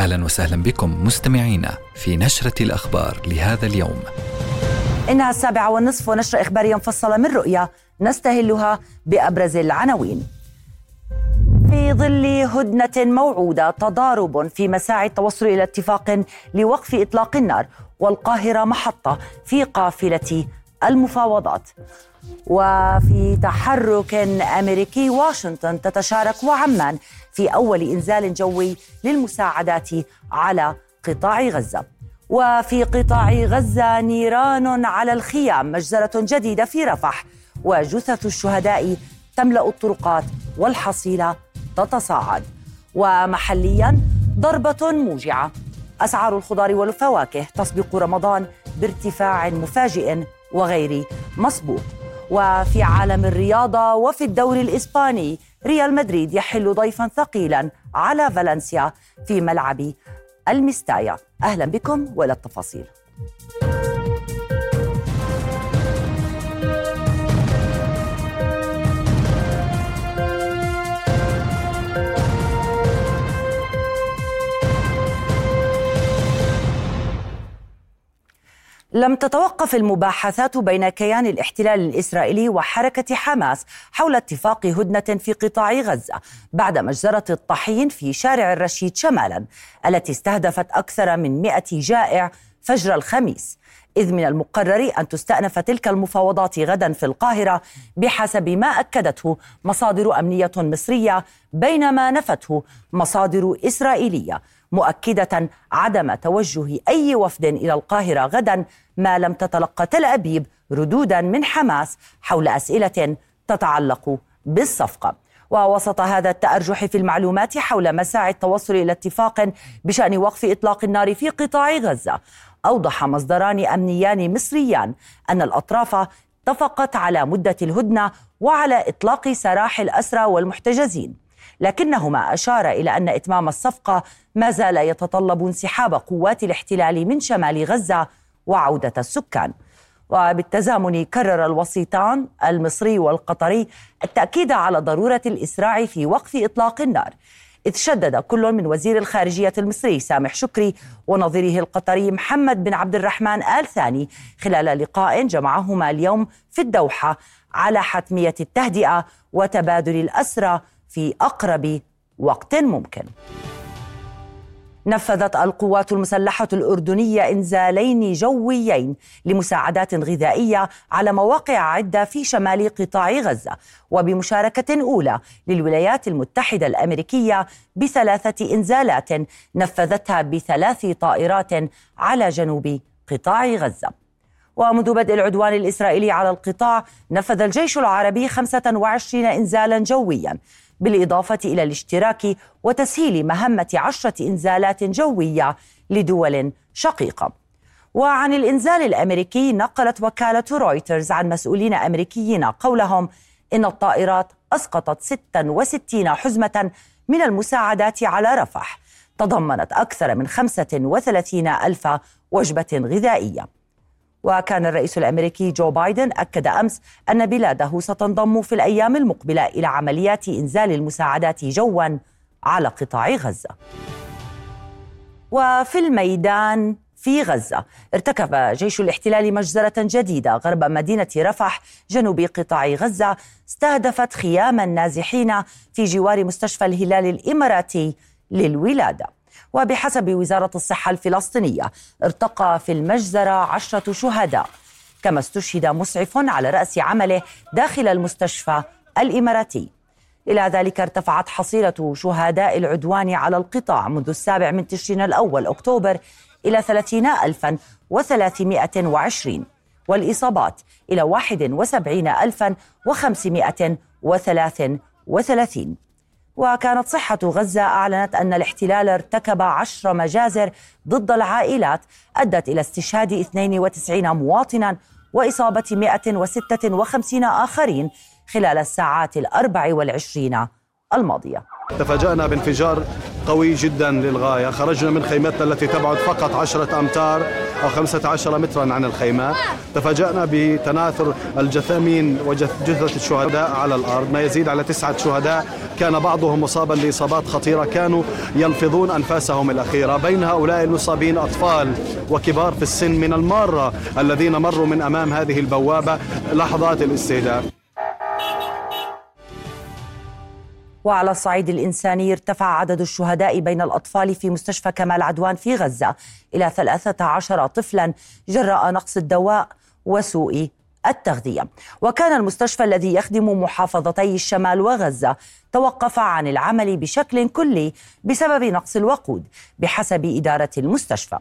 أهلا وسهلا بكم مستمعينا في نشرة الأخبار لهذا اليوم. إنها السابعة والنصف ونشره اخباريه مفصله من رؤيا نستهلها بأبرز العناوين. في ظل هدنة موعودة تضارب في مساعي التوصل إلى اتفاق لوقف إطلاق النار والقاهرة محطة في قافلة المفاوضات. وفي تحرك أمريكي واشنطن تتشارك وعمان في أول إنزال جوي للمساعدات على قطاع غزة. وفي قطاع غزة نيران على الخيام مجزرة جديدة في رفح وجثث الشهداء تملأ الطرقات والحصيلة تتصاعد. ومحليا ضربة موجعة أسعار الخضار والفواكه تسبق رمضان بارتفاع مفاجئ وغير مسبوق وفي عالم الرياضة وفي الدوري الإسباني ريال مدريد يحل ضيفا ثقيلا على فالنسيا في ملعب المستايا أهلا بكم وإلى التفاصيل. لم تتوقف المباحثات بين كيان الاحتلال الإسرائيلي وحركة حماس حول اتفاق هدنة في قطاع غزة بعد مجزره الطحين في شارع الرشيد شمالا التي استهدفت أكثر من 100 جائع فجر الخميس. إذ من المقرر أن تستأنف تلك المفاوضات غدا في القاهرة بحسب ما أكدته مصادر أمنية مصرية بينما نفته مصادر إسرائيلية. مؤكدة عدم توجه أي وفد إلى القاهرة غدا ما لم تتلقى تل أبيب ردودا من حماس حول أسئلة تتعلق بالصفقة. ووسط هذا التأرجح في المعلومات حول مساعي التوصل إلى اتفاق بشأن وقف إطلاق النار في قطاع غزة أوضح مصدران أمنيان مصريان أن الأطراف اتفقت على مدة الهدنة وعلى إطلاق سراح الأسرى والمحتجزين. لكنهما أشار إلى أن إتمام الصفقة ما زال يتطلب انسحاب قوات الاحتلال من شمال غزة وعودة السكان. وبالتزامن كرر الوسيطان المصري والقطري التأكيد على ضرورة الإسراع في وقف إطلاق النار. إذ شدد كل من وزير الخارجية المصري سامح شكري ونظيره القطري محمد بن عبد الرحمن آل ثاني خلال لقاء جمعهما اليوم في الدوحة على حتمية التهدئة وتبادل الأسرى في أقرب وقت ممكن. نفذت القوات المسلحة الأردنية إنزالين جويين لمساعدات غذائية على مواقع عدة في شمال قطاع غزة وبمشاركة أولى للولايات المتحدة الأمريكية بثلاثة إنزالات نفذتها بثلاث طائرات على جنوب قطاع غزة. ومنذ بدء العدوان الإسرائيلي على القطاع نفذ الجيش العربي 25 إنزالا جويا بالإضافة إلى الاشتراك وتسهيل مهمة عشرة إنزالات جوية لدول شقيقة. وعن الإنزال الأمريكي نقلت وكالة رويترز عن مسؤولين أمريكيين قولهم إن الطائرات أسقطت 66 حزمة من المساعدات على رفح تضمنت أكثر من 35 ألف وجبة غذائية. وكان الرئيس الأمريكي جو بايدن أكد أمس أن بلاده ستنضم في الأيام المقبلة إلى عمليات إنزال المساعدات جوا على قطاع غزة. وفي الميدان في غزة ارتكب جيش الاحتلال مجزرة جديدة غرب مدينة رفح جنوب قطاع غزة استهدفت خيام النازحين في جوار مستشفى الهلال الإماراتي للولادة وبحسب وزارة الصحة الفلسطينية ارتقى في المجزرة عشرة شهداء. كما استشهد مسعف على رأس عمله داخل المستشفى الإماراتي. إلى ذلك ارتفعت حصيلة شهداء العدوان على القطاع منذ السابع من تشرين الأول أكتوبر إلى 30320 والإصابات إلى 71533 وكانت صحة غزة أعلنت أن الاحتلال ارتكب عشر مجازر ضد العائلات أدت إلى استشهاد 92 مواطنا وإصابة 156 آخرين خلال الساعات الأربع والعشرين. الماضية. تفاجأنا بانفجار قوي جدا للغاية. خرجنا من خيمتنا التي تبعد فقط عشرة أمتار أو خمسة عشر مترا عن الخيمة. تفاجأنا بتناثر الجثامين وجثة الشهداء على الأرض. ما يزيد على تسعة شهداء. كان بعضهم مصابا لإصابات خطيرة. كانوا يلفظون أنفاسهم الأخيرة. بين هؤلاء المصابين أطفال وكبار في السن من المارة الذين مروا من أمام هذه البوابة. لحظات الاستهداف. وعلى الصعيد الإنساني ارتفع عدد الشهداء بين الأطفال في مستشفى كمال عدوان في غزة إلى 13 طفلا جراء نقص الدواء وسوء التغذية. وكان المستشفى الذي يخدم محافظتي الشمال وغزة توقف عن العمل بشكل كلي بسبب نقص الوقود بحسب إدارة المستشفى.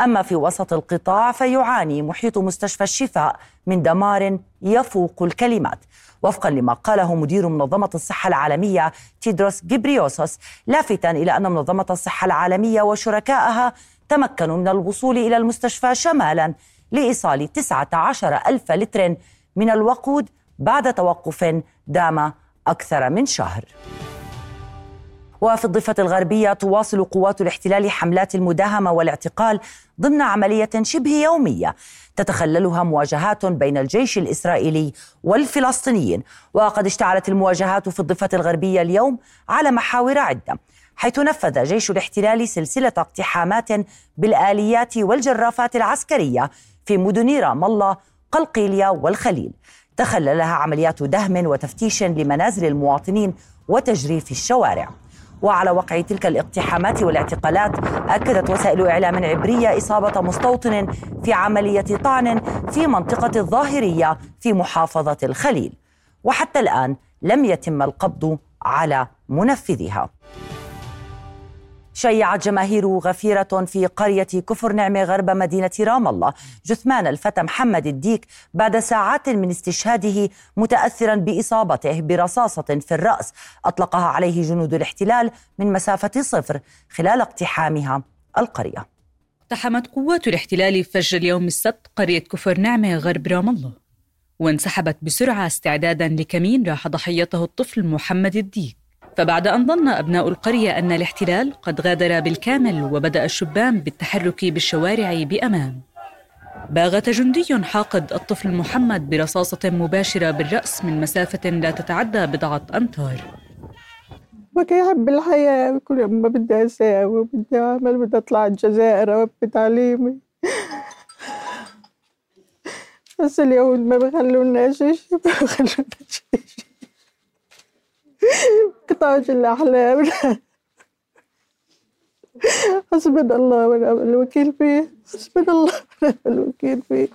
أما في وسط القطاع فيعاني محيط مستشفى الشفاء من دمار يفوق الكلمات. وفقا لما قاله مدير منظمة الصحة العالمية تيدروس جبريوسوس لافتا إلى أن منظمة الصحة العالمية وشركائها تمكنوا من الوصول إلى المستشفى شمالا لإيصال 19 ألف لتر من الوقود بعد توقف دام أكثر من شهر. وفي الضفة الغربية تواصل قوات الاحتلال حملات المداهمة والاعتقال ضمن عملية شبه يومية تتخللها مواجهات بين الجيش الإسرائيلي والفلسطينيين. وقد اشتعلت المواجهات في الضفة الغربية اليوم على محاور عدة حيث نفذ جيش الاحتلال سلسلة اقتحامات بالآليات والجرافات العسكرية في مدن رام الله قلقيلية والخليل. تخللها عمليات دهم وتفتيش لمنازل المواطنين وتجريف الشوارع. وعلى وقع تلك الاقتحامات والاعتقالات أكدت وسائل إعلام عبرية إصابة مستوطن في عملية طعن في منطقة الظاهرية في محافظة الخليل. وحتى الآن لم يتم القبض على منفذها. شيعت جماهير غفيرة في قرية كفر نعمة غرب مدينة رام الله. جثمان الفتى محمد الديك بعد ساعات من استشهاده متأثرا بإصابته برصاصة في الرأس. أطلقها عليه جنود الاحتلال من مسافة صفر خلال اقتحامها القرية. اقتحمت قوات الاحتلال فجر اليوم السبت قرية كفر نعمة غرب رام الله وانسحبت بسرعة استعدادا لكمين راح ضحيته الطفل محمد الديك. فبعد أن ظن أبناء القرية أن الاحتلال قد غادر بالكامل وبدأ الشبان بالتحرك بالشوارع بأمان باغت جندي حاقد الطفل محمد برصاصة مباشرة بالرأس من مسافة لا تتعدى بضعة أمتار. بكي يحب الحياة كل يوم ما بدي أساوي وبدي أعمل بدي أطلع الجزائر أوفي تعليمي. بس اليهود ما بخلوناش ما بخلوناش قطعة الأحلام. حسبنا الله ونعم الوكيل فيه. حسبنا الله ونعم الوكيل فيه.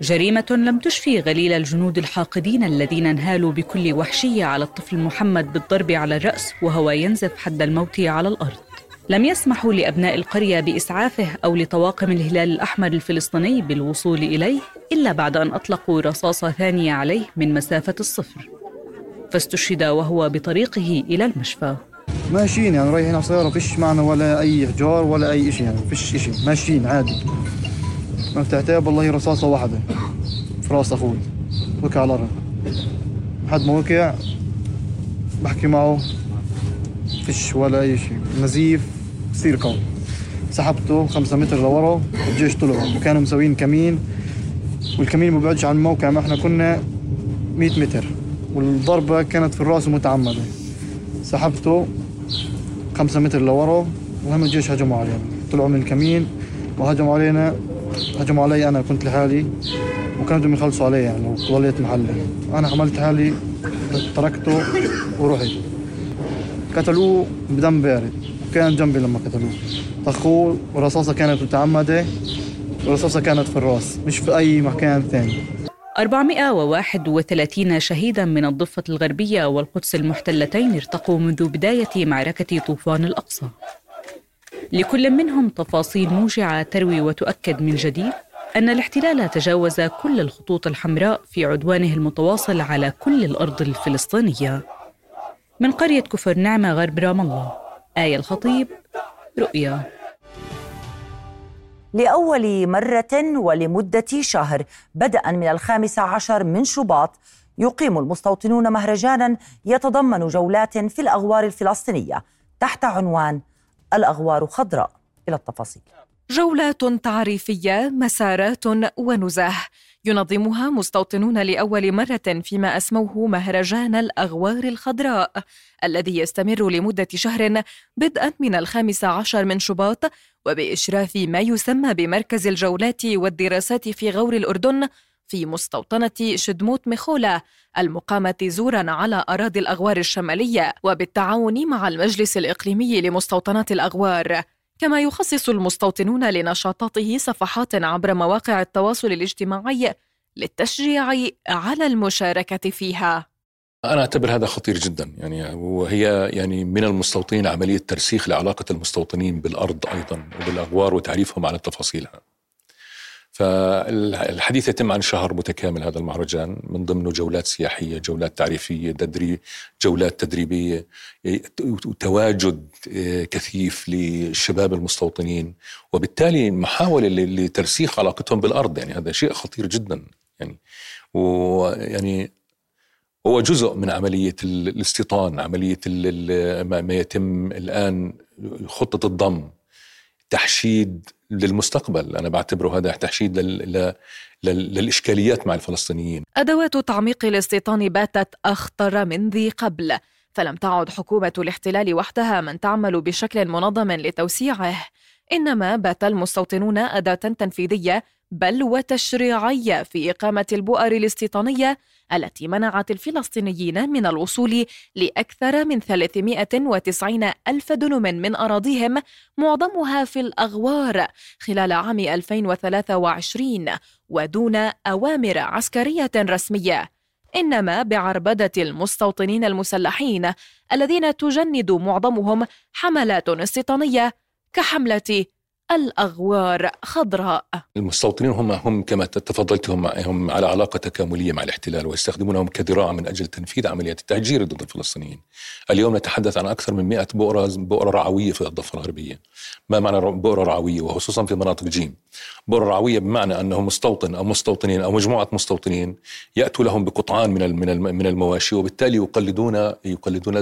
جريمة لم تشفي غليل الجنود الحاقدين الذين انهالوا بكل وحشية على الطفل محمد بالضرب على الرأس وهو ينزف حد الموت على الأرض. لم يسمحوا لأبناء القرية بإسعافه أو لطواقم الهلال الأحمر الفلسطيني بالوصول إليه إلا بعد أن أطلقوا رصاصة ثانية عليه من مسافة الصفر. فاستشهد وهو بطريقه إلى المشفى. ماشيين يعني رايحين على السيارة فيش معنا ولا أي حجار ولا أي شيء يعني فيش شيء ماشيين عادي. مفتاحتها والله رصاصة واحدة. في راس أخوي. وقع على الأرض. لحد ما وقع بحكي معه. فيش ولا أي شيء نزيف كثير قوي سحبته خمسة متر لورا الجيش طلعوا. وكانوا مسوين كمين. والكمين ما بعدش عن الموقع ما إحنا كنا 100 متر. والضربة كانت في الرأس متعمدة. سحبته خمسة متر لورا وهم الجيش هجموا علينا. طلعوا من الكمين وهجموا علينا. هجموا علي أنا كنت لحالي وكانوا بدهم يخلصوا علي يعني وضليت محلي. أنا عملت حالي تركته ورحت. قتلوه بدم بارد. كان جنبي لما قتلوه. طخوه ورصاصة كانت متعمدة ورصاصة كانت في الرأس مش في أي مكان ثاني 431 شهيدا من الضفة الغربية والقدس المحتلتين ارتقوا منذ بداية معركة طوفان الأقصى. لكل منهم تفاصيل موجعة تروي وتؤكد من جديد أن الاحتلال تجاوز كل الخطوط الحمراء في عدوانه المتواصل على كل الأرض الفلسطينية. من قرية كفر نعمة غرب رام الله، آية الخطيب، رؤيا. لأول مرة ولمدة شهر بدءا من الخامس عشر من شباط يقيم المستوطنون مهرجانا يتضمن جولات في الأغوار الفلسطينية تحت عنوان الأغوار خضراء. إلى التفاصيل. جولات تعريفية مسارات ونزاه. ينظمها مستوطنون لأول مرة فيما أسموه مهرجان الأغوار الخضراء الذي يستمر لمدة شهر بدءا من الخامس عشر من شباط وبإشراف ما يسمى بمركز الجولات والدراسات في غور الأردن في مستوطنة شدموت مخولة المقامة زورا على أراضي الأغوار الشمالية وبالتعاون مع المجلس الإقليمي لمستوطنات الأغوار. كما يخصص المستوطنون لنشاطاته صفحات عبر مواقع التواصل الاجتماعي للتشجيع على المشاركة فيها. أنا أعتبر هذا خطير جدا. يعني وهي يعني من المستوطنين عملية ترسيخ لعلاقة المستوطنين بالأرض أيضا وبالأغوار وتعريفهم على تفاصيلها. فالحديث يتم عن شهر متكامل هذا المهرجان من ضمنه جولات سياحية جولات تعريفية تدريب جولات تدريبية تواجد آه، كثيف للشباب المستوطنين. وبالتالي محاولة لترسيخ علاقتهم بالأرض يعني هذا شيء خطير جدا يعني. ويعني هو جزء من عملية الاستيطان عملية ما يتم الآن خطة الضم. تحشيد للمستقبل. أنا بعتبره هذا تحشيد لل... للإشكاليات مع الفلسطينيين. أدوات تعميق الاستيطان باتت أخطر من ذي قبل فلم تعد حكومة الاحتلال وحدها من تعمل بشكل منظم لتوسيعه. إنما بات المستوطنون أداة تنفيذية بل وتشريعية في إقامة البؤر الاستيطانية التي منعت الفلسطينيين من الوصول لأكثر من 390 ألف دنم من أراضيهم معظمها في الأغوار خلال عام 2023 ودون أوامر عسكرية رسمية. إنما بعربدة المستوطنين المسلحين الذين تجند معظمهم حملات استيطانية كحملة الأغوار خضراء. المستوطنين هم هم كما تفضلت هم, هم على علاقة تكاملية مع الاحتلال ويستخدمونهم كذراع من أجل تنفيذ عمليات التهجير ضد الفلسطينيين. اليوم نتحدث عن أكثر من 100 بؤرة بؤرة رعوية في الضفة الغربية. ما معنى بؤرة رعوية؟ وخصوصا في مناطق جيم بؤرة رعوية بمعنى أنه مستوطن أو مستوطنين أو مجموعة مستوطنين يأتوا لهم بقطعان من من المواشي وبالتالي يقلدون يقلدون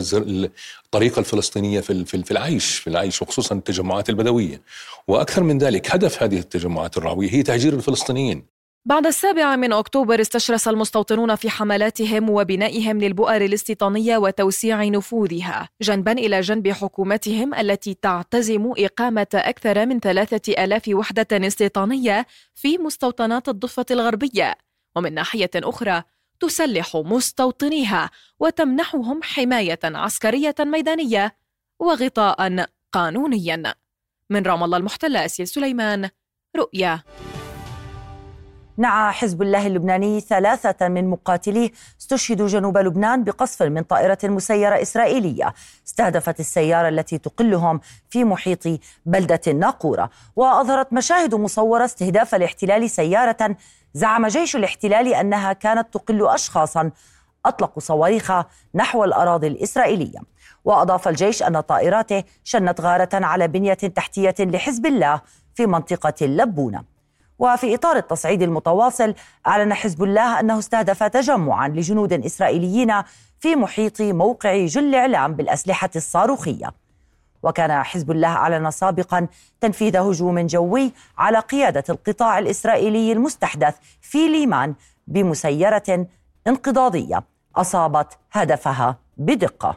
الطريقة الفلسطينية في في العيش في العيش وخصوصا التجمعات البدوية. وأكثر من ذلك هدف هذه التجمعات الرعوية هي تهجير الفلسطينيين. بعد السابع من أكتوبر استشرس المستوطنون في حملاتهم وبنائهم للبؤر الاستيطانية وتوسيع نفوذها جنبا إلى جنب حكومتهم التي تعتزم إقامة أكثر من ثلاثة ألاف وحدة استيطانية في مستوطنات الضفة الغربية. ومن ناحية أخرى تسلح مستوطنيها وتمنحهم حماية عسكرية ميدانية وغطاء قانونيا. من رام الله المحتلة أسيل سليمان رؤيا. نعى حزب الله اللبناني ثلاثة من مقاتليه استشهدوا جنوب لبنان بقصف من طائرة مسيرة إسرائيلية استهدفت السيارة التي تقلهم في محيط بلدة الناقورة وأظهرت مشاهد مصورة استهداف الاحتلال سيارة زعم جيش الاحتلال أنها كانت تقل أشخاصا أطلقوا صواريخ نحو الأراضي الإسرائيلية. وأضاف الجيش أن طائراته شنت غارة على بنية تحتية لحزب الله في منطقة اللبونة. وفي إطار التصعيد المتواصل أعلن حزب الله أنه استهدف تجمعا لجنود إسرائيليين في محيط موقع جل إعلام بالأسلحة الصاروخية. وكان حزب الله أعلن سابقا تنفيذ هجوم جوي على قيادة القطاع الإسرائيلي المستحدث في ليمان بمسيرة انقضاضية أصابت هدفها بدقة.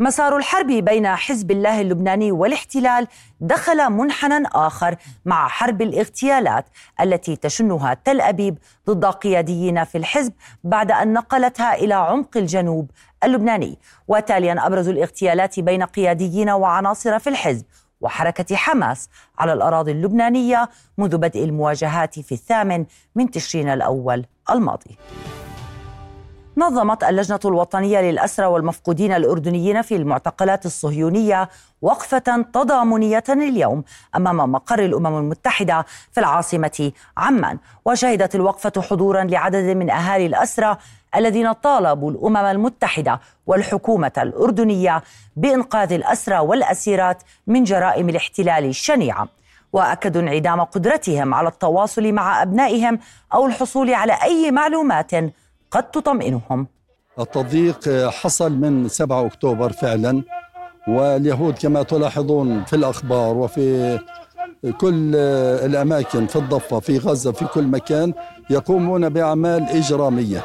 مسار الحرب بين حزب الله اللبناني والاحتلال دخل منحنى آخر مع حرب الاغتيالات التي تشنها تل أبيب ضد قياديين في الحزب بعد أن نقلتها إلى عمق الجنوب اللبناني. وتاليا أبرز الاغتيالات بين قياديين وعناصر في الحزب وحركة حماس على الأراضي اللبنانية منذ بدء المواجهات في الثامن من تشرين الأول الماضي. نظمت اللجنة الوطنية للأسرى والمفقودين الأردنيين في المعتقلات الصهيونية وقفة تضامنية اليوم أمام مقر الأمم المتحدة في العاصمة عمان. وشهدت الوقفة حضورا لعدد من أهالي الأسرى الذين طالبوا الأمم المتحدة والحكومة الأردنية بإنقاذ الأسرى والأسيرات من جرائم الاحتلال الشنيعة واكدوا انعدام قدرتهم على التواصل مع أبنائهم أو الحصول على أي معلومات قد تطمئنهم. التضييق حصل من 7 أكتوبر فعلا واليهود كما تلاحظون في الأخبار وفي كل الأماكن في الضفة في غزة في كل مكان يقومون بأعمال إجرامية.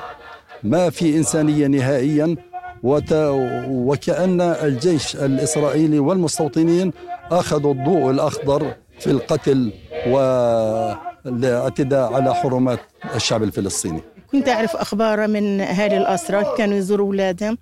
ما في إنسانية نهائيا وكأن الجيش الإسرائيلي والمستوطنين أخذوا الضوء الأخضر في القتل والاعتداء على حرمات الشعب الفلسطيني. كنت أعرف أخبار من أهالي الأسرة. كانوا يزوروا أولادهم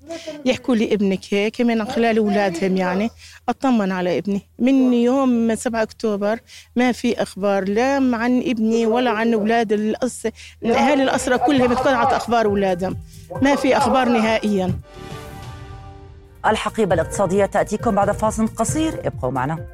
يحكوا لي ابنك هيك من خلال أولادهم يعني. أطمن على ابني. من يوم 7 أكتوبر ما في أخبار لا عن ابني ولا عن أولاد الأس أهالي الأسرة كلهم اتقطعت أخبار أولادهم ما في أخبار نهائيا. الحقيبة الاقتصادية تأتيكم بعد فاصل قصير. ابقوا معنا.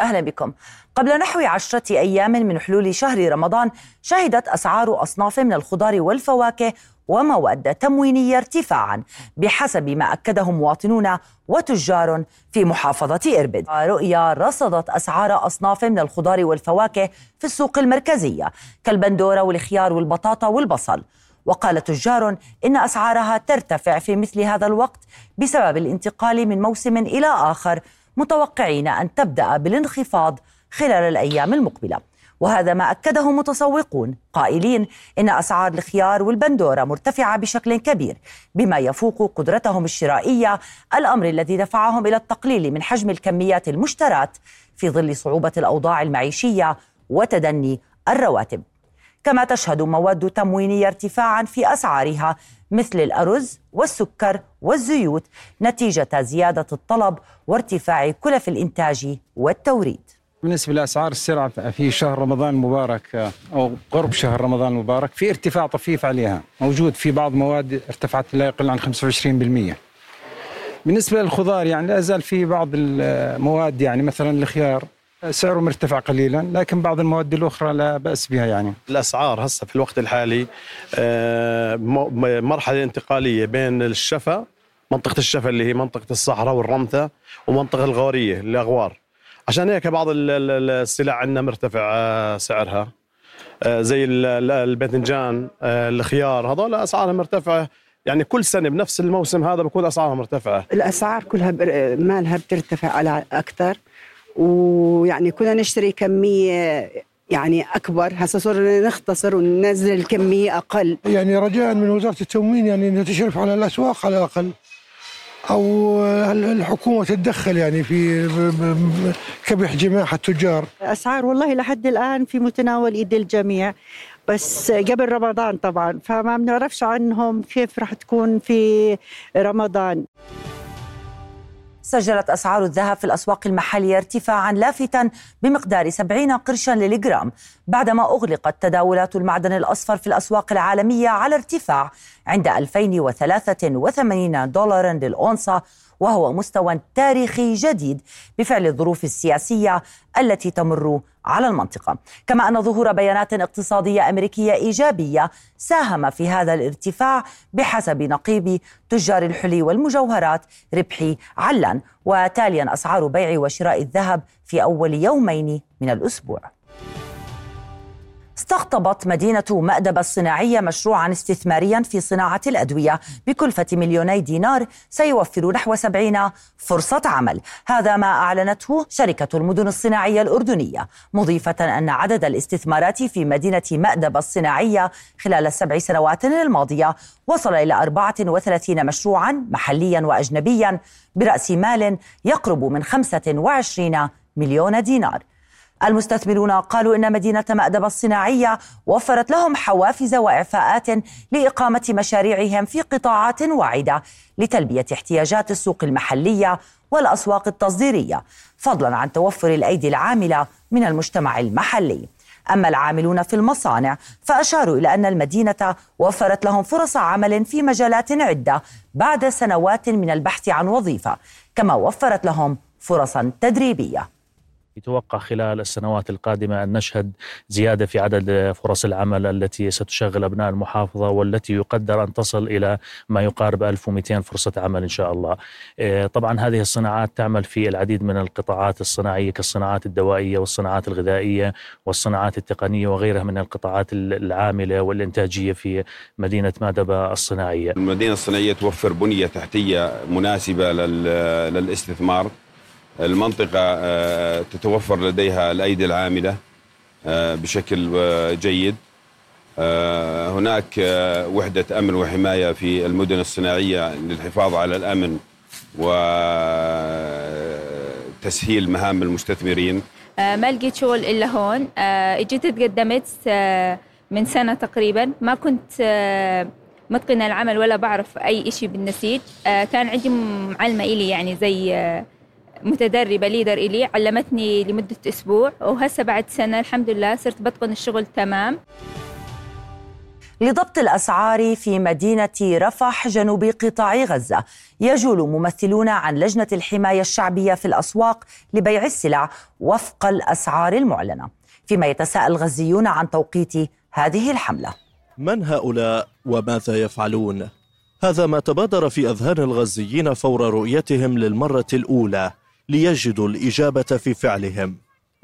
أهلا بكم. قبل نحو عشرة أيام من حلول شهر رمضان شهدت أسعار أصناف من الخضار والفواكه ومواد تموينية ارتفاعا بحسب ما أكده مواطنون وتجار في محافظة إربد. رؤيا رصدت أسعار أصناف من الخضار والفواكه في السوق المركزية كالبندورة والخيار والبطاطا والبصل. وقال تجار إن أسعارها ترتفع في مثل هذا الوقت بسبب الانتقال من موسم إلى آخر متوقعين أن تبدأ بالانخفاض خلال الأيام المقبلة. وهذا ما أكده متسوقون قائلين إن أسعار الخيار والبندورة مرتفعة بشكل كبير بما يفوق قدرتهم الشرائية الأمر الذي دفعهم إلى التقليل من حجم الكميات المشترات في ظل صعوبة الأوضاع المعيشية وتدني الرواتب. كما تشهد مواد تموينية ارتفاعا في أسعارها مثل الأرز والسكر والزيوت نتيجة زيادة الطلب وارتفاع كلف الإنتاج والتوريد. بالنسبة لأسعار السلع في شهر رمضان المبارك أو قرب شهر رمضان المبارك في ارتفاع طفيف عليها. موجود في بعض مواد ارتفعت لا يقل عن 25% بالنسبة للخضار يعني لا زال في بعض المواد يعني مثلا الخيار سعره مرتفع قليلا لكن بعض المواد الأخرى لا بأس بها يعني. الأسعار هسه في الوقت الحالي آه، مرحلة انتقالية بين الشفا منطقة الشفا اللي هي منطقة الصحراء والرمثة ومنطقة الغورية الأغوار عشان هيك بعض السلع عندنا مرتفع آه، سعرها. آه، زي الباذنجان الخيار هذول أسعارها مرتفعة. يعني كل سنة بنفس الموسم هذا بكون أسعارها مرتفعة. الأسعار كلها مالها بترتفع على أكثر. ويعني كنا نشتري كمية يعني أكبر. هسه صرنا نختصر وننزل الكمية أقل. يعني رجاء من وزارة التموين يعني أنها تشرف على الأسواق على الأقل. أو الحكومة تتدخل يعني في كبح جماح التجار. أسعار والله لحد الآن في متناول إيد الجميع بس قبل رمضان طبعا فما بنعرفش عنهم كيف راح تكون في رمضان. سجلت أسعار الذهب في الأسواق المحلية ارتفاعا لافتا بمقدار 70 قرشا للجرام بعدما أغلقت تداولات المعدن الأصفر في الأسواق العالمية على ارتفاع عند 2083 دولارا للأونصة وهو مستوى تاريخي جديد بفعل الظروف السياسية التي تمر على المنطقة، كما أن ظهور بيانات اقتصادية أمريكية إيجابية ساهم في هذا الارتفاع بحسب نقيب تجار الحلي والمجوهرات ربحي علان، وتاليا أسعار بيع وشراء الذهب في أول يومين من الأسبوع. استقطبت مدينة مأدبة الصناعية مشروعا استثماريا في صناعة الأدوية بكلفة مليوني دينار سيوفر نحو سبعين فرصة عمل. هذا ما أعلنته شركة المدن الصناعية الأردنية مضيفة أن عدد الاستثمارات في مدينة مأدبة الصناعية خلال السبع سنوات الماضية وصل إلى 34 مشروعا محليا وأجنبيا برأس مال يقرب من 25 مليون دينار. المستثمرون قالوا إن مدينة مأدبة الصناعية وفرت لهم حوافز وإعفاءات لإقامة مشاريعهم في قطاعات واعدة لتلبية احتياجات السوق المحلية والأسواق التصديرية فضلا عن توفر الأيدي العاملة من المجتمع المحلي. أما العاملون في المصانع فأشاروا إلى أن المدينة وفرت لهم فرص عمل في مجالات عدة بعد سنوات من البحث عن وظيفة كما وفرت لهم فرصا تدريبية. يتوقع خلال السنوات القادمة أن نشهد زيادة في عدد فرص العمل التي ستشغل أبناء المحافظة والتي يقدر أن تصل إلى ما يقارب 1200 فرصة عمل إن شاء الله. آه، طبعا هذه الصناعات تعمل في العديد من القطاعات الصناعية كالصناعات الدوائية والصناعات الغذائية والصناعات التقنية وغيرها من القطاعات العاملة والإنتاجية في مدينة مادبة الصناعية. المدينة الصناعية توفر بنية تحتية مناسبة للاستثمار. المنطقة آه، تتوفر لديها الأيدي العاملة آه، بشكل آه، جيد. هناك وحدة أمن وحماية في المدن الصناعية للحفاظ على الأمن وتسهيل مهام المستثمرين. ما لقيت شغل إلا هون. إجيت تقدمت من سنة تقريبا. ما كنت متقنة العمل ولا بعرف أي إشي بالنسيج. كان عندي معلمة إلي يعني زي متدربة ليدر إلي علمتني لمدة أسبوع وهسه بعد سنة الحمد لله صرت بتقن الشغل تمام. لضبط الأسعار في مدينة رفح جنوب قطاع غزة يجول ممثلون عن لجنة الحماية الشعبية في الأسواق لبيع السلع وفق الأسعار المعلنة. فيما يتساءل غزيون عن توقيت هذه الحملة. من هؤلاء وماذا يفعلون؟ هذا ما تبادر في أذهان الغزيين فور رؤيتهم للمرة الأولى. ليجدوا الإجابة في فعلهم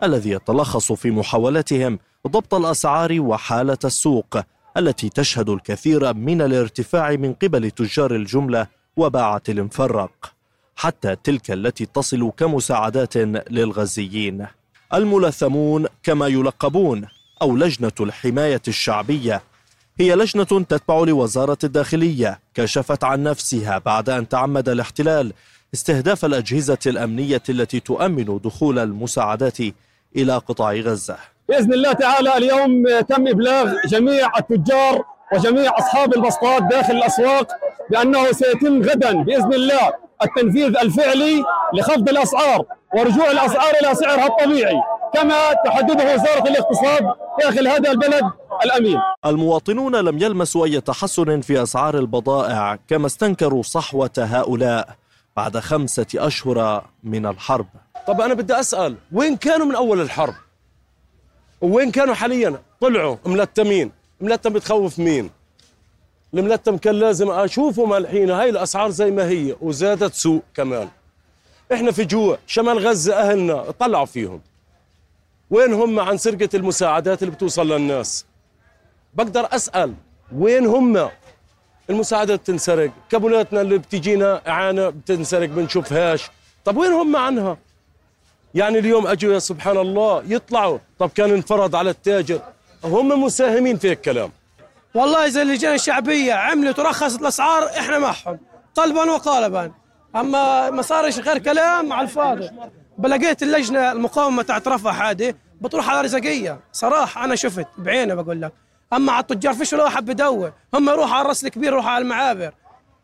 الذي يتلخص في محاولتهم ضبط الأسعار وحالة السوق التي تشهد الكثير من الارتفاع من قبل تجار الجملة وباعة المفرق حتى تلك التي تصل كمساعدات للغزيين. الملثمون كما يلقبون أو لجنة الحماية الشعبية هي لجنة تتبع لوزارة الداخلية كشفت عن نفسها بعد أن تعمد الاحتلال استهداف الأجهزة الأمنية التي تؤمن دخول المساعدات إلى قطاع غزة. بإذن الله تعالى اليوم تم إبلاغ جميع التجار وجميع أصحاب البسطات داخل الأسواق بأنه سيتم غدا بإذن الله التنفيذ الفعلي لخفض الأسعار ورجوع الأسعار إلى سعرها الطبيعي كما تحدده وزارة الاقتصاد داخل هذا البلد الأمين. المواطنون لم يلمسوا أي تحسن في أسعار البضائع كما استنكروا صحوة هؤلاء. بعد خمسة أشهر من الحرب. طب أنا بدي أسأل وين كانوا من أول الحرب؟ وين كانوا حاليا؟ طلعوا. ملتمين. ملتم بتخوف مين؟ الملتم كان لازم أشوفهم الحين. هاي الأسعار زي ما هي وزادت سوء كمان. إحنا في جوع. شمال غزة أهلنا طلعوا فيهم. وين هم عن سرقة المساعدات اللي بتوصل للناس؟ بقدر أسأل وين هم؟ المساعدات بتنسرق. كابولاتنا اللي بتجينا إعانة بتنسرق بنشوفهاش طب وين هم عنها؟ يعني اليوم أجوا يا سبحان الله يطلعوا. طب كان انفرض على التاجر. هم مساهمين في الكلام. والله إذا اللجان الشعبية عملت ورخصت الأسعار إحنا معهم. قلبا وقالبا أما ما صارش غير كلام على الفاضي. بلقيت اللجنة المقاومة تاعت رفح هذه بتروح على رزقية. صراحة أنا شفت بعيني بقول لك. أما على التجار فيش ولا واحد بدور هم يروحوا على الراس الكبير يروحوا على المعابر.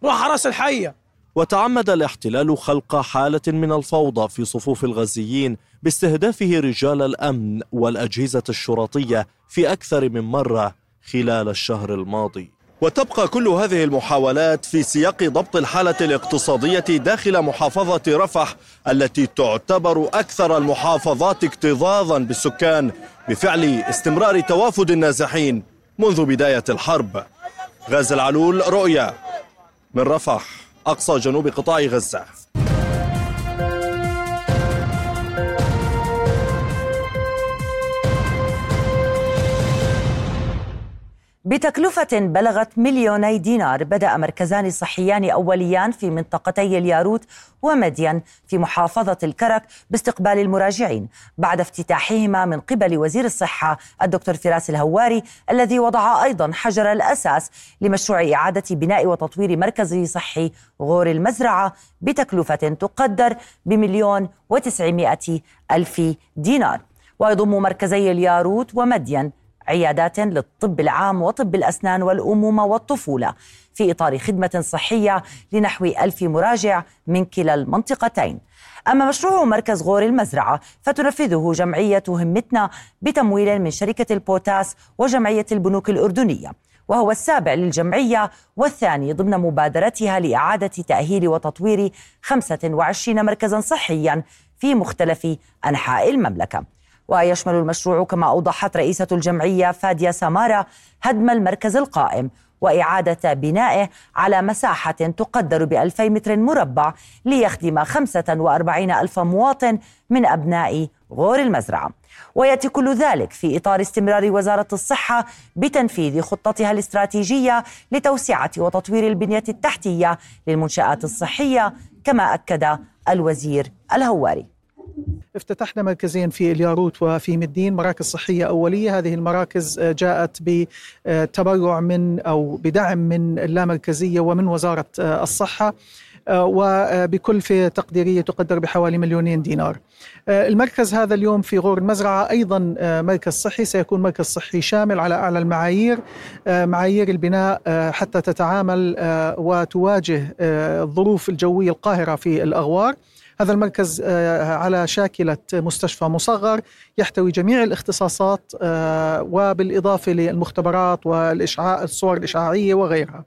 روح على رأس الحية. وتعمد الاحتلال خلق حالة من الفوضى في صفوف الغزيين باستهدافه رجال الأمن والأجهزة الشرطية في أكثر من مرة خلال الشهر الماضي. وتبقى كل هذه المحاولات في سياق ضبط الحالة الاقتصادية داخل محافظة رفح التي تعتبر أكثر المحافظات اكتظاظا بالسكان بفعل استمرار توافد النازحين. منذ بداية الحرب. غاز العلول رؤيا من رفح أقصى جنوب قطاع غزة. بتكلفة بلغت مليوني دينار بدأ مركزان صحيان أوليان في منطقتي الياروت ومدين في محافظة الكرك باستقبال المراجعين بعد افتتاحهما من قبل وزير الصحة الدكتور فراس الهواري الذي وضع أيضا حجر الأساس لمشروع إعادة بناء وتطوير مركز صحي غور المزرعة بتكلفة تقدر بمليون وتسعمائة ألف دينار. ويضم مركزي الياروت ومدين عيادات للطب العام وطب الأسنان والأمومة والطفولة في إطار خدمة صحية لنحو ألف مراجع من كلا المنطقتين أما مشروع مركز غور المزرعة فتنفذه جمعية همتنا بتمويل من شركة البوتاس وجمعية البنوك الأردنية وهو السابع للجمعية والثاني ضمن مبادرتها لإعادة تأهيل وتطوير 25 مركزا صحيا في مختلف أنحاء المملكة. ويشمل المشروع كما أوضحت رئيسة الجمعية فادية سمارة هدم المركز القائم وإعادة بنائه على مساحة تقدر بألفي متر مربع ليخدم 45 ألف مواطن من أبناء غور المزرعة. ويأتي كل ذلك في إطار استمرار وزارة الصحة بتنفيذ خطتها الاستراتيجية لتوسعة وتطوير البنية التحتية للمنشآت الصحية كما أكد الوزير الهواري. افتتحنا مركزين في الياروت وفي مدين مراكز صحية أولية. هذه المراكز جاءت بتبرع من أو بدعم من اللامركزية ومن وزارة الصحة وبكلفة تقديرية تقدر بحوالي مليونين دينار. المركز هذا اليوم في غور المزرعة أيضا مركز صحي. سيكون مركز صحي شامل على أعلى المعايير معايير البناء حتى تتعامل وتواجه الظروف الجوية القاهرة في الأغوار. هذا المركز على شاكلة مستشفى مصغر يحتوي جميع الاختصاصات وبالإضافة للمختبرات والإشعاع الصور الإشعاعية وغيرها.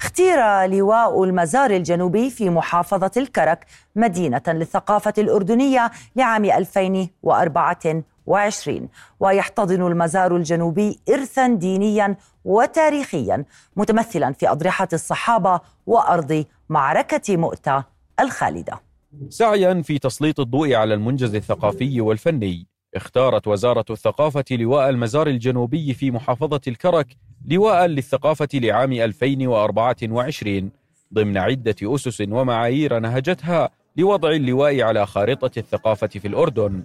اختير لواء المزار الجنوبي في محافظة الكرك مدينة للثقافة الأردنية لعام 2024 ويحتضن المزار الجنوبي إرثا دينيا وتاريخيا متمثلا في أضرحة الصحابة وأرض معركة مؤتة. الخالدة. سعيا في تسليط الضوء على المنجز الثقافي والفني. اختارت وزارة الثقافة لواء المزار الجنوبي في محافظة الكرك لواء للثقافة لعام 2024 ضمن عدة أسس ومعايير نهجتها لوضع اللواء على خارطة الثقافة في الأردن.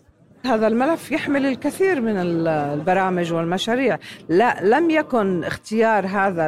هذا الملف يحمل الكثير من البرامج والمشاريع. لا لم يكن اختيار هذا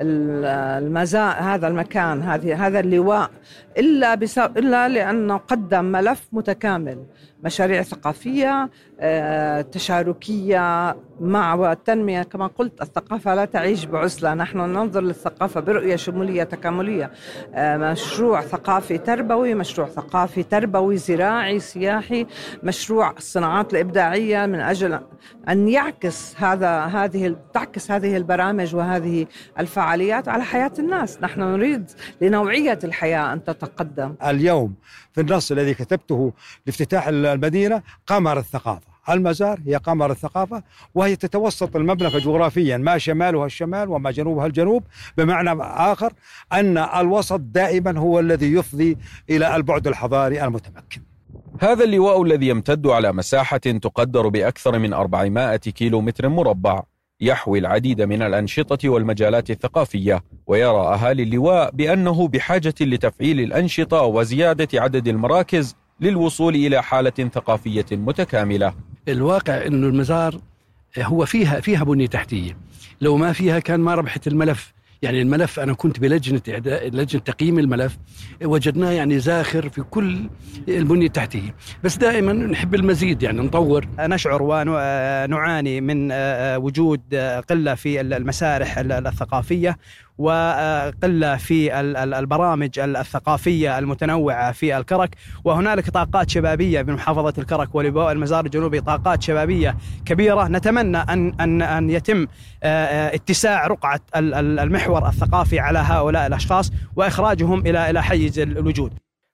المزا هذا المكان هذه هذا اللواء إلا إلا لأنه قدم ملف متكامل. مشاريع ثقافية آه، تشاركية مع التنميه كما قلت الثقافة لا تعيش بعزله نحن ننظر للثقافة برؤية شمولية تكاملية. آه، مشروع ثقافي تربوي مشروع ثقافي تربوي زراعي سياحي مشروع الصناعات الإبداعية. من أجل أن يعكس هذا هذه تعكس هذه البرامج وهذه الفعاليات على حياة الناس. نحن نريد لنوعية الحياة أن تتقدم. اليوم في النص الذي كتبته لافتتاح المدينة قمر الثقافة. المزار هي قمر الثقافة وهي تتوسط المملكة جغرافيا ما شمالها الشمال وما جنوبها الجنوب بمعنى آخر أن الوسط دائما هو الذي يفضي إلى البعد الحضاري المتمكن. هذا اللواء الذي يمتد على مساحة تقدر بأكثر من 400 كيلو متر مربع يحوي العديد من الأنشطة والمجالات الثقافية ويرى أهالي اللواء بأنه بحاجة لتفعيل الأنشطة وزيادة عدد المراكز للوصول إلى حالة ثقافية متكاملة. الواقع أنه المزار هو فيها فيها بنية تحتية. لو ما فيها كان ما ربحت الملف. يعني الملف أنا كنت بلجنة لجنة تقييم الملف وجدناه يعني زاخر في كل البنية التحتية. بس دائما نحب المزيد يعني نطور. نشعر ونعاني من وجود قلة في المسارح الثقافية. وقلة في البرامج الثقافية المتنوعة في الكرك. وهنالك طاقات شبابية بمحافظه الكرك ولبواء المزار الجنوبي طاقات شبابية كبيرة. نتمنى ان ان أن يتم اتساع رقعة المحور الثقافي على هؤلاء الأشخاص وإخراجهم إلى إلى حيز الوجود.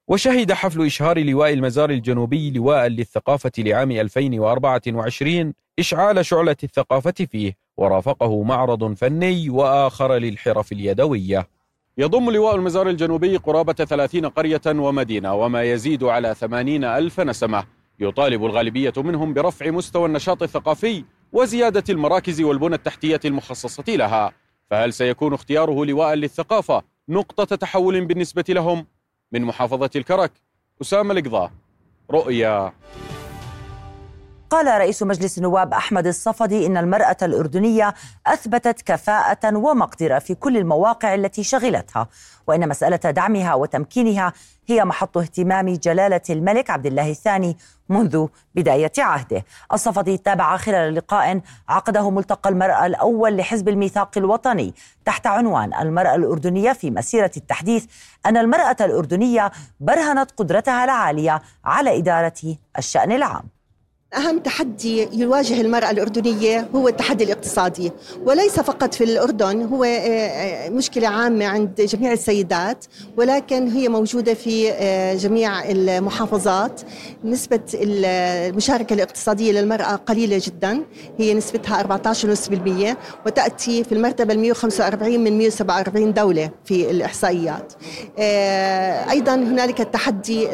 وشهد حفل إشهار لواء المزار الجنوبي لواء للثقافة لعام 2024 إشعال شعلة الثقافة فيه. ورافقه معرض فني وآخر للحرف اليدوية. يضم لواء المزار الجنوبي قرابة 30 قرية ومدينة وما يزيد على 80 ألف نسمة. يطالب الغالبية منهم برفع مستوى النشاط الثقافي وزيادة المراكز والبنى التحتية المخصصة لها. فهل سيكون اختياره لواء للثقافة نقطة تحول بالنسبة لهم؟ من محافظة الكرك أسامة القضاء رؤيا. قال رئيس مجلس النواب أحمد الصفدي إن المرأة الأردنية أثبتت كفاءة ومقدرة في كل المواقع التي شغلتها وإن مسألة دعمها وتمكينها هي محط اهتمام جلالة الملك عبد الله الثاني منذ بداية عهده. الصفدي تابع خلال لقاء عقده ملتقى المرأة الأول لحزب الميثاق الوطني تحت عنوان المرأة الأردنية في مسيرة التحديث أن المرأة الأردنية برهنت قدرتها العالية على إدارة الشأن العام. أهم تحدي يواجه المرأة الأردنية هو التحدي الاقتصادي وليس فقط في الأردن هو آه، آه، مشكلة عامة عند جميع السيدات ولكن هي موجودة في آه، جميع المحافظات. نسبة المشاركة الاقتصادية للمرأة قليلة جدا هي نسبتها 14.5% وتأتي في المرتبة ال 145 من 147 دولة في الإحصائيات. أيضا هنالك التحدي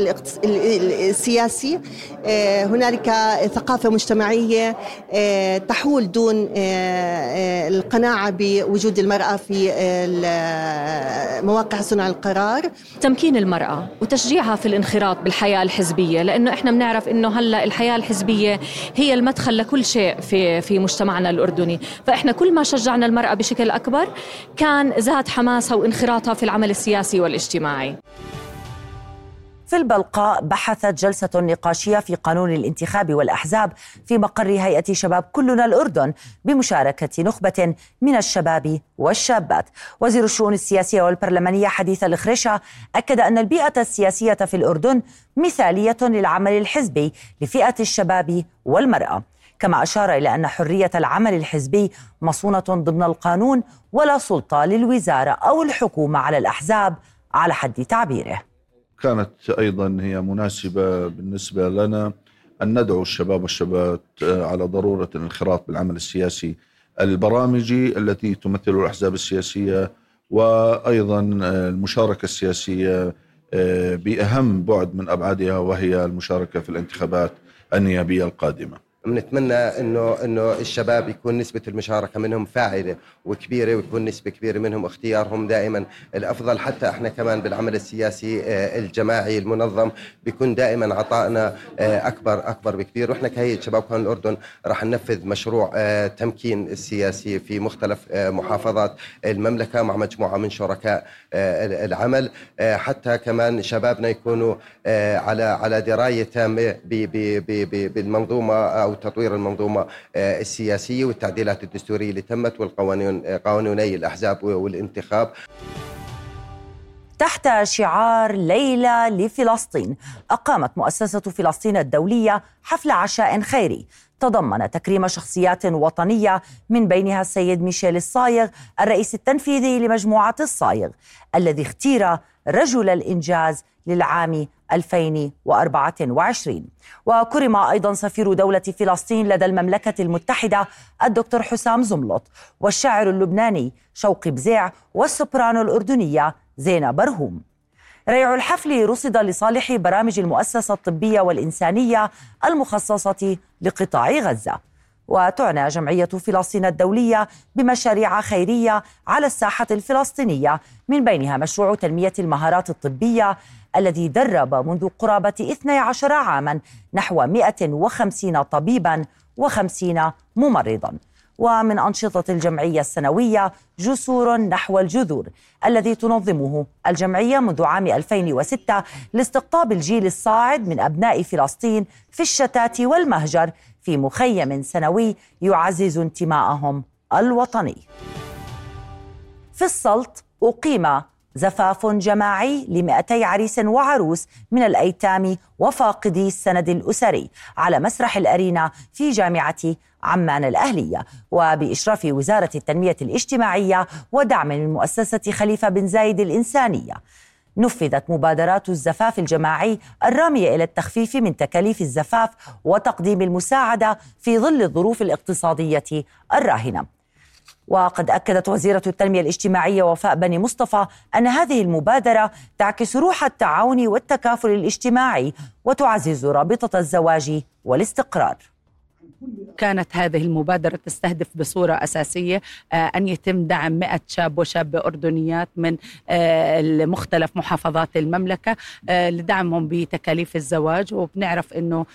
السياسي. هنالك ثقافة مجتمعية آه، تحول دون آه، آه، القناعة بوجود المرأة في مواقع صنع القرار. تمكين المرأة وتشجيعها في الانخراط بالحياة الحزبية لأنه إحنا بنعرف إنه هلأ الحياة الحزبية هي المدخل لكل شيء في في مجتمعنا الأردني. فإحنا كل ما شجعنا المرأة بشكل أكبر كان زاد حماسها وانخراطها في العمل السياسي والاجتماعي. في البلقاء بحثت جلسة نقاشية في قانون الانتخاب والأحزاب في مقر هيئة شباب كلنا الأردن بمشاركة نخبة من الشباب والشابات. وزير الشؤون السياسية والبرلمانية حديث الخريشة أكد أن البيئة السياسية في الأردن مثالية للعمل الحزبي لفئة الشباب والمرأة. كما أشار إلى أن حرية العمل الحزبي مصونة ضمن القانون ولا سلطة للوزارة أو الحكومة على الأحزاب على حد تعبيره. كانت أيضا هي مناسبة بالنسبة لنا أن ندعو الشباب والشابات على ضرورة الانخراط بالعمل السياسي البرامجي التي تمثل الأحزاب السياسية وأيضا المشاركة السياسية بأهم بعد من أبعادها وهي المشاركة في الانتخابات النيابية القادمة. بنتمنى إنه إنه الشباب يكون نسبة المشاركة منهم فاعلة وكبيرة ويكون نسبة كبيرة منهم اختيارهم دائما. الأفضل حتى إحنا كمان بالعمل السياسي آه، الجماعي المنظم بيكون دائما عطائنا آه، أكبر أكبر بكثير وإحنا كهيئة شباب قانون الأردن راح ننفذ مشروع آه، تمكين السياسي في مختلف محافظات المملكة مع مجموعة من شركاء العمل. حتى كمان شبابنا يكونوا على على دراية تامة بالمنظومة أو تطوير المنظومة السياسية والتعديلات الدستورية اللي تمت والقوانين قانوني الأحزاب والانتخاب. تحت شعار ليلة لفلسطين أقامت مؤسسة فلسطين الدولية حفل عشاء خيري. تضمن تكريم شخصيات وطنية من بينها السيد ميشيل الصايغ الرئيس التنفيذي لمجموعة الصايغ الذي اختير رجل الإنجاز للعام 2024 وكرم أيضا سفير دولة فلسطين لدى المملكة المتحدة الدكتور حسام زملط والشاعر اللبناني شوقي بزيع والسوبرانو الأردنية زينة برهوم. ريع الحفل رصد لصالح برامج المؤسسة الطبية والإنسانية المخصصة لقطاع غزة. وتعنى جمعية فلسطين الدولية بمشاريع خيرية على الساحة الفلسطينية من بينها مشروع تنمية المهارات الطبية الذي درب منذ قرابة 12 عاما نحو 150 طبيبا و50 ممرضا. ومن أنشطة الجمعية السنوية جسور نحو الجذور الذي تنظمه الجمعية منذ عام 2006 لاستقطاب الجيل الصاعد من أبناء فلسطين في الشتات والمهجر في مخيم سنوي يعزز انتماءهم الوطني. في السلط أقيم زفاف جماعي لمئتي عريس وعروس من الأيتام وفاقدي السند الأسري على مسرح الأرينا في جامعة عمان الأهلية. وبإشراف وزارة التنمية الاجتماعية ودعم من مؤسسة خليفة بن زايد الإنسانية نفذت مبادرات الزفاف الجماعي الرامية إلى التخفيف من تكاليف الزفاف وتقديم المساعدة في ظل الظروف الاقتصادية الراهنة. وقد أكدت وزيرة التنمية الاجتماعية وفاء بني مصطفى أن هذه المبادرة تعكس روح التعاون والتكافل الاجتماعي وتعزز رابطة الزواج والاستقرار. كانت هذه المبادرة تستهدف بصورة أساسية آه، أن يتم دعم 100 شاب وشابة أردنيات من آه، مختلف محافظات المملكة آه، لدعمهم بتكاليف الزواج. وبنعرف أنه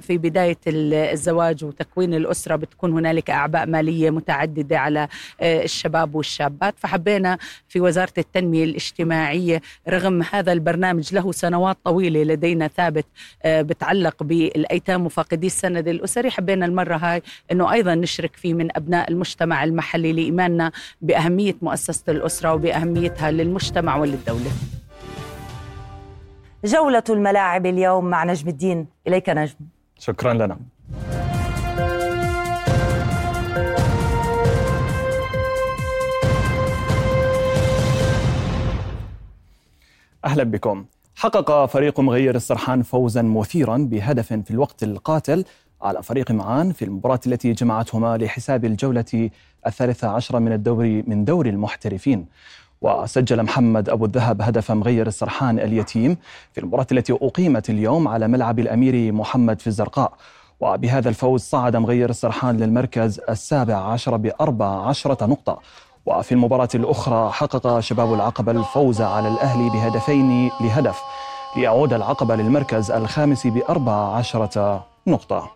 في بداية الزواج وتكوين الأسرة بتكون هنالك أعباء مالية متعددة على الشباب والشابات. فحبينا في وزارة التنمية الاجتماعية رغم هذا البرنامج له سنوات طويلة لدينا ثابت بتعلق بالأيتام وفاقدي السند الأسري حبينا المرة هاي أنه أيضا نشرك فيه من أبناء المجتمع المحلي لإيماننا بأهمية مؤسسة الأسرة وبأهميتها للمجتمع وللدولة. جولة الملاعب اليوم مع نجم الدين. إليك نجم. شكرا لنا. أهلا بكم. حقق فريق مغير السرحان فوزا مثيرا بهدف في الوقت القاتل على فريق معان في المباراة التي جمعتهما لحساب الجولة الثالثة عشرة من الدوري من دوري المحترفين. وسجل محمد أبو الذهب هدف مغير السرحان اليتيم في المباراة التي أقيمت اليوم على ملعب الأمير محمد في الزرقاء. وبهذا الفوز صعد مغير السرحان للمركز السابع عشر بأربع عشرة نقطة. وفي المباراة الأخرى حقق شباب العقبة الفوز على الأهلي بهدفين لهدف ليعود العقبة للمركز الخامس بأربع عشرة نقطة.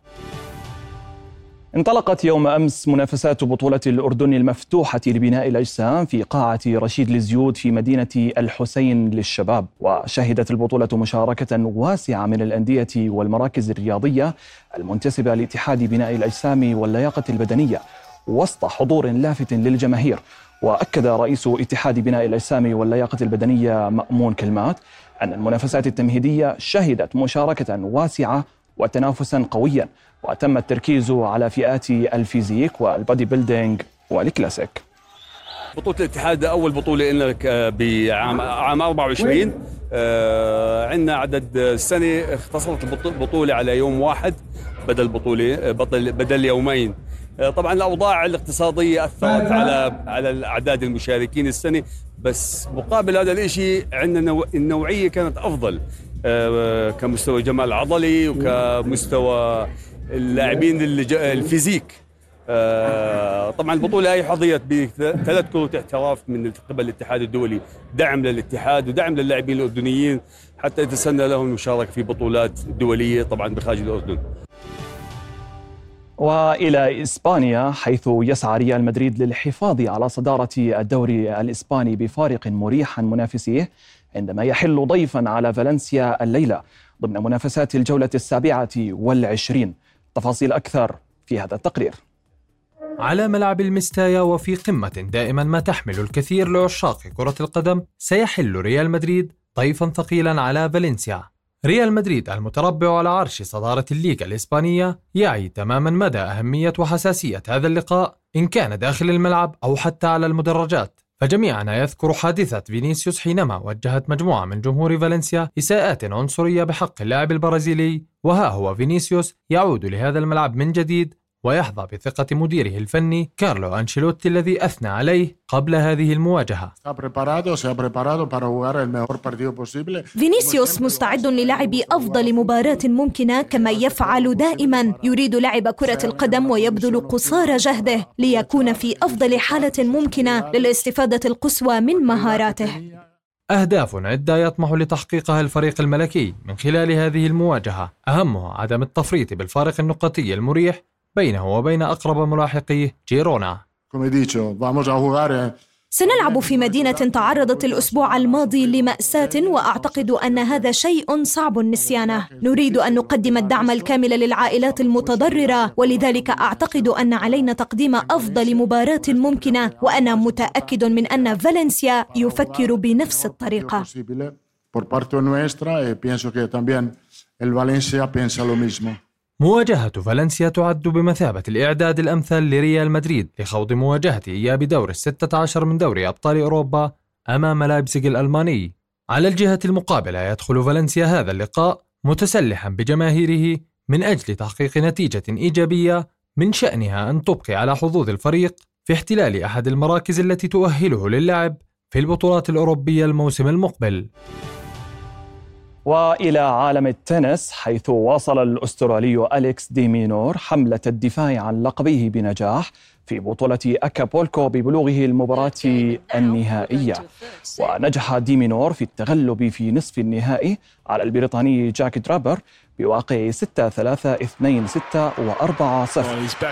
انطلقت يوم أمس منافسات بطولة الأردن المفتوحة لبناء الأجسام في قاعة رشيد لزيود في مدينة الحسين للشباب وشهدت البطولة مشاركة واسعة من الأندية والمراكز الرياضية المنتسبة لاتحاد بناء الأجسام واللياقة البدنية وسط حضور لافت للجماهير. وأكد رئيس اتحاد بناء الأجسام واللياقة البدنية مأمون كلمات أن المنافسات التمهيدية شهدت مشاركة واسعة وتنافسا قويا وتم التركيز على فئات ال physique وال bodybuilding وال classic. بطولة الاتحاد أول بطولة لنا بعام عام 24 آه عندنا عدد السنة اختصرت البطولة على يوم واحد بدل بطولة بدل بدل يومين. آه، طبعا الأوضاع الاقتصادية أثرت على على اعداد المشاركين السنة بس مقابل هذا الشيء عندنا النوعية كانت أفضل. آه، كمستوى جمال عضلي وكمستوى اللاعبين الفيزيك. آه، طبعا البطولة هي حظيت بثلاث كروت احتراف من قبل الاتحاد الدولي. دعم للاتحاد ودعم للاعبين الأردنيين حتى يتسنى لهم المشاركة في بطولات دولية طبعا بخارج الأردن. وإلى إسبانيا حيث يسعى ريال مدريد للحفاظ على صدارة الدوري الإسباني بفارق مريح عن منافسيه عندما يحل ضيفا على فالنسيا الليلة ضمن منافسات الجولة السابعة والعشرين. تفاصيل أكثر في هذا التقرير. على ملعب المستايا وفي قمة دائما ما تحمل الكثير لعشاق كرة القدم سيحل ريال مدريد ضيفا ثقيلا على فالنسيا. ريال مدريد المتربع على عرش صدارة الليغا الإسبانية يعي تماما مدى أهمية وحساسية هذا اللقاء إن كان داخل الملعب أو حتى على المدرجات. فجميعنا يذكر حادثة فينيسيوس حينما وجهت مجموعة من جمهور فالنسيا إساءات عنصرية بحق اللاعب البرازيلي وها هو فينيسيوس يعود لهذا الملعب من جديد ويحظى بثقة مديره الفني كارلو أنشيلوتي الذي أثنى عليه قبل هذه المواجهة. فينيسيوس مستعد للعب أفضل مباراة ممكنة كما يفعل دائما. يريد لعب كرة القدم ويبذل قصارى جهده ليكون في أفضل حالة ممكنة للاستفادة القصوى من مهاراته. أهداف عدة يطمح لتحقيقها الفريق الملكي من خلال هذه المواجهة. أهمها عدم التفريط بالفارق النقطي المريح بينه وبين أقرب ملاحقيه جيرونا. سنلعب في مدينة تعرضت الأسبوع الماضي لمأساة وأعتقد أن هذا شيء صعب نسيانه نريد أن نقدم الدعم الكامل للعائلات المتضررة ولذلك أعتقد أن علينا تقديم أفضل مباراة ممكنة وأنا متأكد من أن فالنسيا يفكر بنفس الطريقة. Por parte nuestra eh, pienso que también el Valencia piensa lo mismo. مواجهة فالنسيا تعد بمثابة الإعداد الأمثل لريال مدريد لخوض مواجهة إياب دور الستة عشر من دوري أبطال أوروبا أمام لايبزيغ الألماني. على الجهة المقابلة يدخل فالنسيا هذا اللقاء متسلحا بجماهيره من أجل تحقيق نتيجة إيجابية من شأنها أن تبقي على حظوظ الفريق في احتلال أحد المراكز التي تؤهله للعب في البطولات الأوروبية الموسم المقبل. وإلى عالم التنس حيث واصل الأسترالي أليكس ديمينور حملة الدفاع عن لقبه بنجاح في بطولة أكابولكو ببلوغه المباراة النهائية. ونجح ديمينور في التغلب في نصف النهائي على البريطاني جاك درابر بواقع 6 3 2 6 و4 0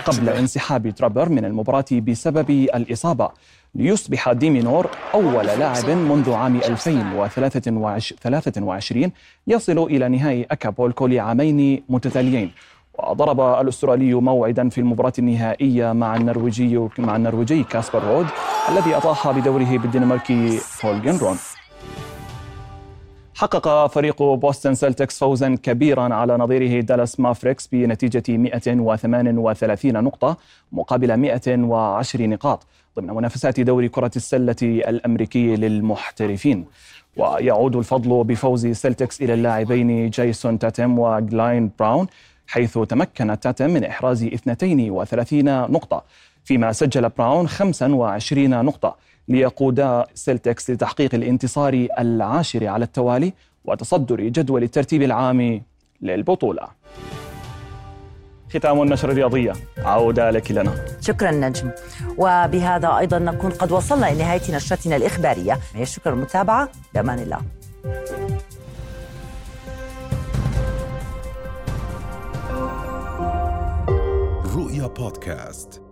قبل انسحاب درابر من المباراة بسبب الإصابة ليصبح ديمينور أول لاعب منذ عام 2023 يصل إلى نهائي أكابولكو لعامين متتاليين. وضرب الأسترالي موعدا في المباراة النهائية مع النرويجي مع النرويجي كاسبر رود الذي أطاح بدوره بالدنماركي هولجر رون. حقق فريق بوستن سلتكس فوزا كبيرا على نظيره دالاس مافريكس بنتيجة 138 نقطة مقابل 110 نقاط ضمن منافسات دوري كرة السلة الأمريكي للمحترفين. ويعود الفضل بفوز سلتكس إلى اللاعبين جايسون تاتم وجلاين براون حيث تمكن تاتم من إحراز 32 نقطة فيما سجل براون 25 نقطة. ليقود سلتكس لتحقيق الانتصار العاشر على التوالي وتصدر جدول الترتيب العام للبطولة. ختام النشر الرياضية. عودة لك لنا. شكرا نجم. وبهذا أيضا نكون قد وصلنا إلى نهاية نشرتنا الإخبارية. شكرا المتابعة بأمان الله. رؤيا بودكاست.